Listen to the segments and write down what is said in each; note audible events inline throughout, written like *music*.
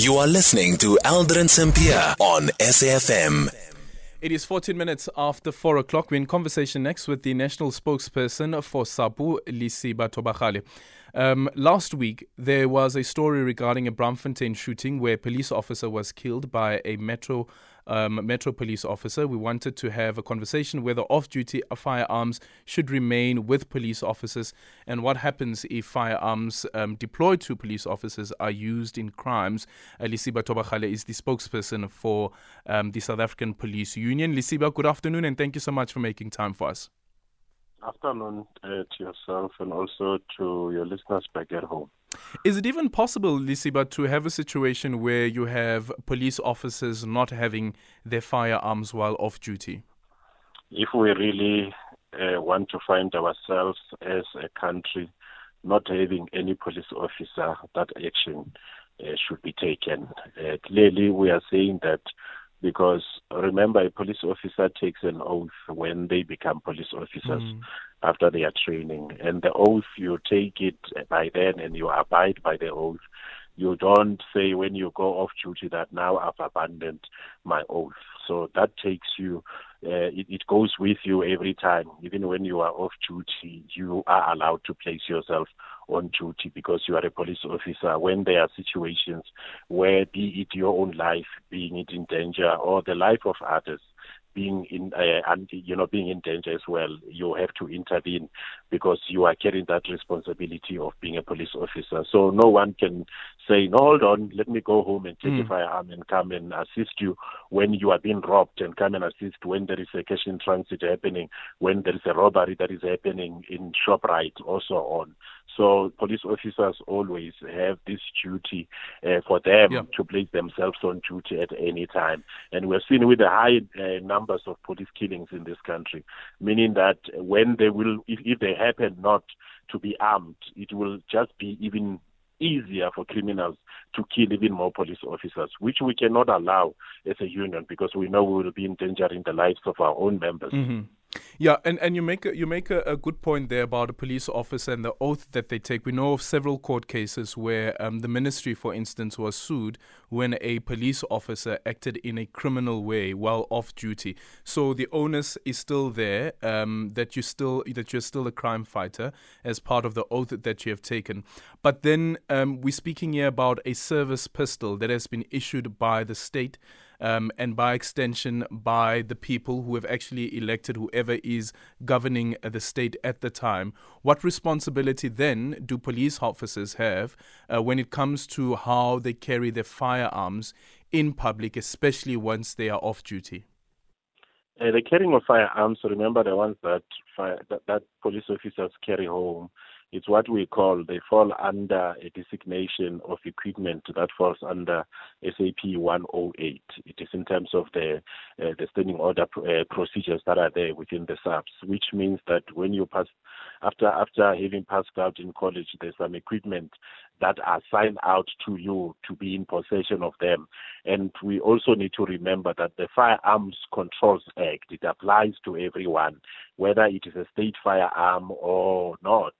You are listening to Aldrin Sampear on SAFM. It is 14 minutes after 4 o'clock. We're in conversation next with the national spokesperson for SAPU, Lesiba Thobakgale. Um, last week, there was a story regarding a Braamfontein shooting where a police officer was killed by a metro um, Metro Police officer. We wanted to have a conversation whether off duty firearms should remain with police officers and what happens if firearms um, deployed to police officers are used in crimes. Uh, Lesiba Thobakgale is the spokesperson for um, the South African Police Union. Lesiba, good afternoon and thank you so much for making time for us. Afternoon uh, to yourself and also to your listeners back at home. Is it even possible, Lesiba, to have a situation where you have police officers not having their firearms while off duty? If we really uh, want to find ourselves as a country not having any police officer, that action uh, should be taken. Uh, clearly, we are saying that because remember, a police officer takes an oath when they become police officers. Mm after their training. And the oath, you take it by then and you abide by the oath. You don't say when you go off duty that now I've abandoned my oath. So that takes you, uh, it, it goes with you every time. Even when you are off duty, you are allowed to place yourself on duty because you are a police officer. When there are situations where, be it your own life being it in danger or the life of others, being in uh, and you know being in danger as well you have to intervene because you are carrying that responsibility of being a police officer so no one can say no hold on let me go home and take mm. a firearm and come and assist you when you are being robbed and come and assist when there is a cash in transit happening when there is a robbery that is happening in shoprite also on so police officers always have this duty uh, for them yeah. to place themselves on duty at any time. And we're seeing with the high uh, numbers of police killings in this country, meaning that when they will, if, if they happen not to be armed, it will just be even easier for criminals to kill even more police officers, which we cannot allow as a union because we know we will be endangering the lives of our own members. Mm-hmm. Yeah, and, and you make a, you make a, a, good point there about a police officer and the oath that they take. We know of several court cases where um, the ministry, for instance, was sued when a police officer acted in a criminal way while off duty. So the onus is still there um, that you still that you're still a crime fighter as part of the oath that you have taken. But then um, we're speaking here about a service pistol that has been issued by the state um, and by extension by the people who have actually elected whoever is governing the state at the time. What responsibility then do police officers have uh, when it comes to how they carry their firearms in public, especially once they are off duty? Uh, the carrying of firearms, remember the ones that, fire, that, that police officers carry home it's what we call, they fall under a designation of equipment that falls under SAP 108. It is in terms of the, uh, the standing order uh, procedures that are there within the SAPS, which means that when you pass, after, after having passed out in college, there's some equipment that are signed out to you to be in possession of them. And we also need to remember that the Firearms Controls Act, it applies to everyone, whether it is a state firearm or not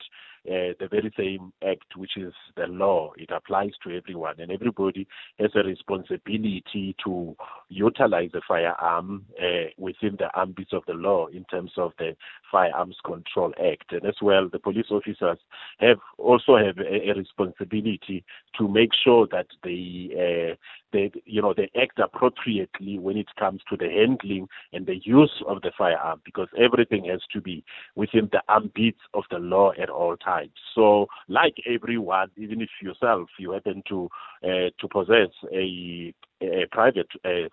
uh, the very same act, which is the law. It applies to everyone, and everybody has a responsibility to utilize the firearm uh, within the ambits of the law in terms of the Firearms Control Act. And as well, the police officers have also have a, a responsibility to make sure that they uh, they you know they act appropriately when it comes to the handling and the use of the firearm because everything has to be within the ambit of the law at all times so like everyone even if yourself you happen to uh, to possess a a private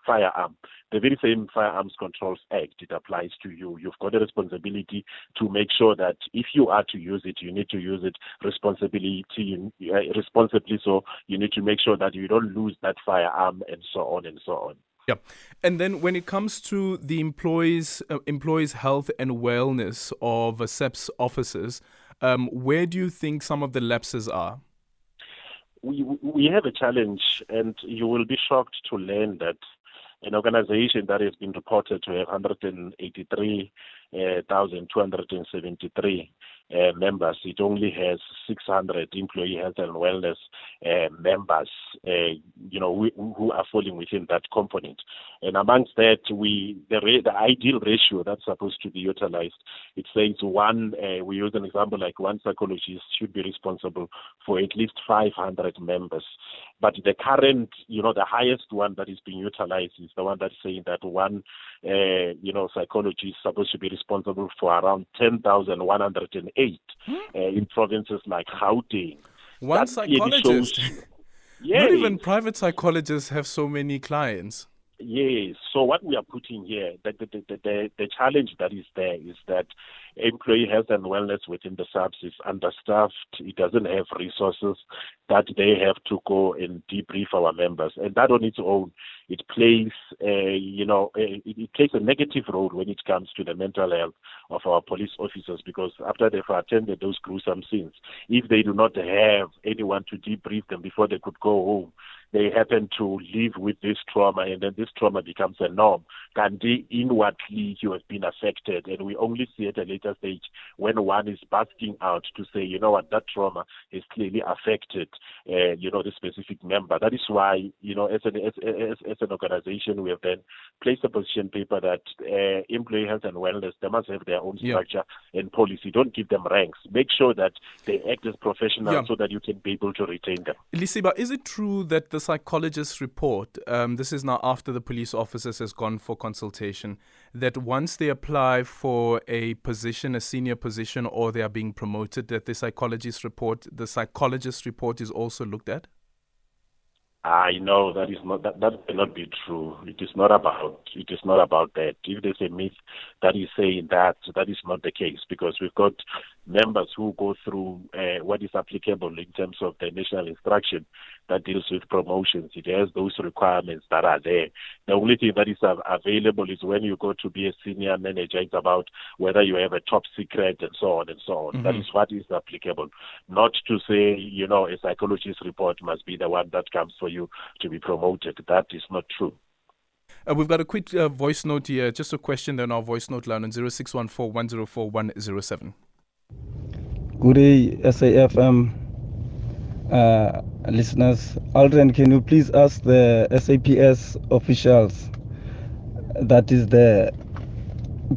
firearm, the very same Firearms Controls Act, it applies to you. You've got a responsibility to make sure that if you are to use it, you need to use it responsibly, uh, responsibly. So you need to make sure that you don't lose that firearm and so on and so on. Yeah, and then when it comes to the employees, uh, employees' health and wellness of uh, SAPS officers, um, where do you think some of the lapses are? We we have a challenge, and you will be shocked to learn that an organization that has been reported to have 183,273 uh, uh, members. It only has 600 employee health and wellness uh, members, uh, you know, who are falling within that component. And amongst that, we the, the ideal ratio that's supposed to be utilized, it says one. Uh, we use an example like one psychologist should be responsible for at least 500 members. But the current, you know, the highest one that is being utilized is the one that's saying that one, uh, you know, psychologist is supposed to be responsible for around 10,108 hmm? uh, in provinces like Gauteng. One that psychologist. *laughs* yeah, Not even private psychologists have so many clients. Yes. So what we are putting here, the, the, the, the, the challenge that is there is that employee health and wellness within the SAPS is understaffed. It doesn't have resources that they have to go and debrief our members. And that on its own, it plays, uh, you know, it, it plays a negative role when it comes to the mental health of our police officers because after they've attended those gruesome scenes, if they do not have anyone to debrief them before they could go home, they happen to live with this trauma and then this trauma becomes a norm. Can they inwardly you have been affected and we only see at a later stage when one is busting out to say, you know what, that trauma has clearly affected uh, you know, the specific member. That is why, you know, as an as, as, as an organization we have then placed a position paper that uh, employee health and wellness they must have their own structure yeah. and policy. Don't give them ranks. Make sure that they act as professionals yeah. so that you can be able to retain them. Lesiba, is it true that the psychologist's report, um, this is now after the police officers has gone for consultation, that once they apply for a position, a senior position, or they are being promoted, that the psychologist report, the psychologist report is also looked at? I know that is not that, that cannot be true. It is not about it is not about that. If there's a myth that is saying that, that is not the case because we've got members who go through uh, what is applicable in terms of the national instruction that deals with promotions. It has those requirements that are there. The only thing that is available is when you go to be a senior manager. It's about whether you have a top secret and so on and so on. Mm-hmm. That is what is applicable. Not to say you know a psychologist report must be the one that comes for you to be promoted. That is not true. Uh, we've got a quick uh, voice note here. Just a question then our voice note line on 0614 104 107. Good day, SAFM uh, listeners. Aldrin, can you please ask the SAPS officials that is there?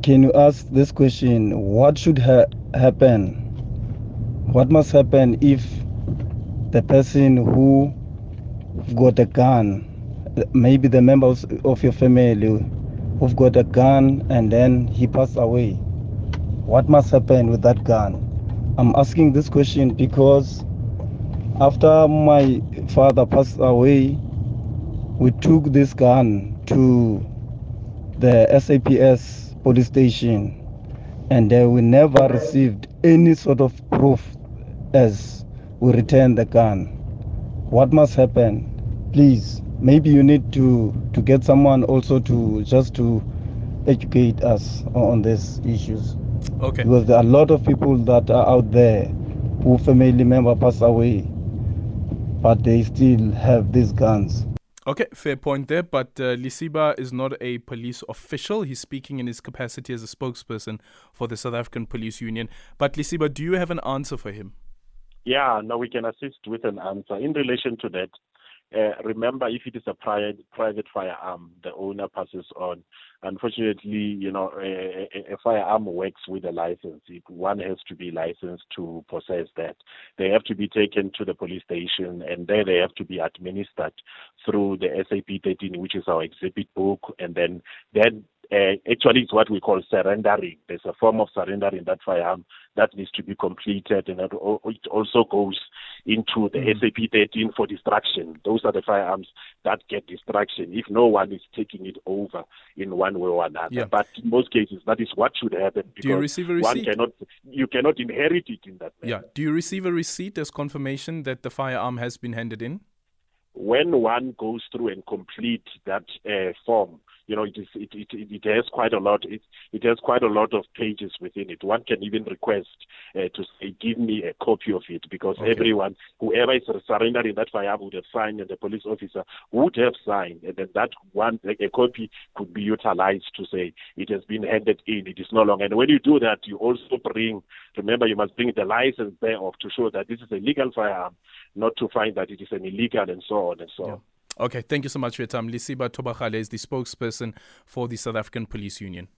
Can you ask this question? What should ha- happen? What must happen if the person who got a gun, maybe the members of your family who've got a gun and then he passed away? What must happen with that gun? I'm asking this question because after my father passed away, we took this gun to the SAPS police station and uh, we never received any sort of proof as we returned the gun. What must happen? Please, maybe you need to, to get someone also to just to educate us on these issues. Okay. Because there are a lot of people that are out there who family member passed away, but they still have these guns. Okay, fair point there. But uh, Lesiba is not a police official. He's speaking in his capacity as a spokesperson for the South African Police Union. But Lesiba, do you have an answer for him? Yeah, no, we can assist with an answer. In relation to that, uh, remember, if it is a private private firearm, the owner passes on. Unfortunately, you know, a, a, firearm works with a license. It, one has to be licensed to possess that. They have to be taken to the police station, and there they have to be administered through the SAP 13, which is our exhibit book, and then then uh, actually it's what we call surrendering. There's a form of surrendering that firearm that needs to be completed, and that it also goes into the mm. SAP 13 for destruction. Those are the firearms that get destruction if no one is taking it over in one way or another. Yeah. But in most cases, that is what should happen because Do you receive a receipt? one cannot, you cannot inherit it in that manner. Yeah. Do you receive a receipt as confirmation that the firearm has been handed in? When one goes through and complete that uh, form, you know, it is it, it it has quite a lot. It it has quite a lot of pages within it. One can even request uh, to say, give me a copy of it, because okay. everyone, whoever is surrendering that firearm would have signed, and the police officer would have signed, and then that one like a copy could be utilized to say it has been handed in. It is no longer. And when you do that, you also bring. Remember, you must bring the license thereof to show that this is a legal firearm, not to find that it is an illegal and so on and so yeah. on. Okay, thank you so much for your time. Lesiba Thobakgale is the spokesperson for the South African Police Union.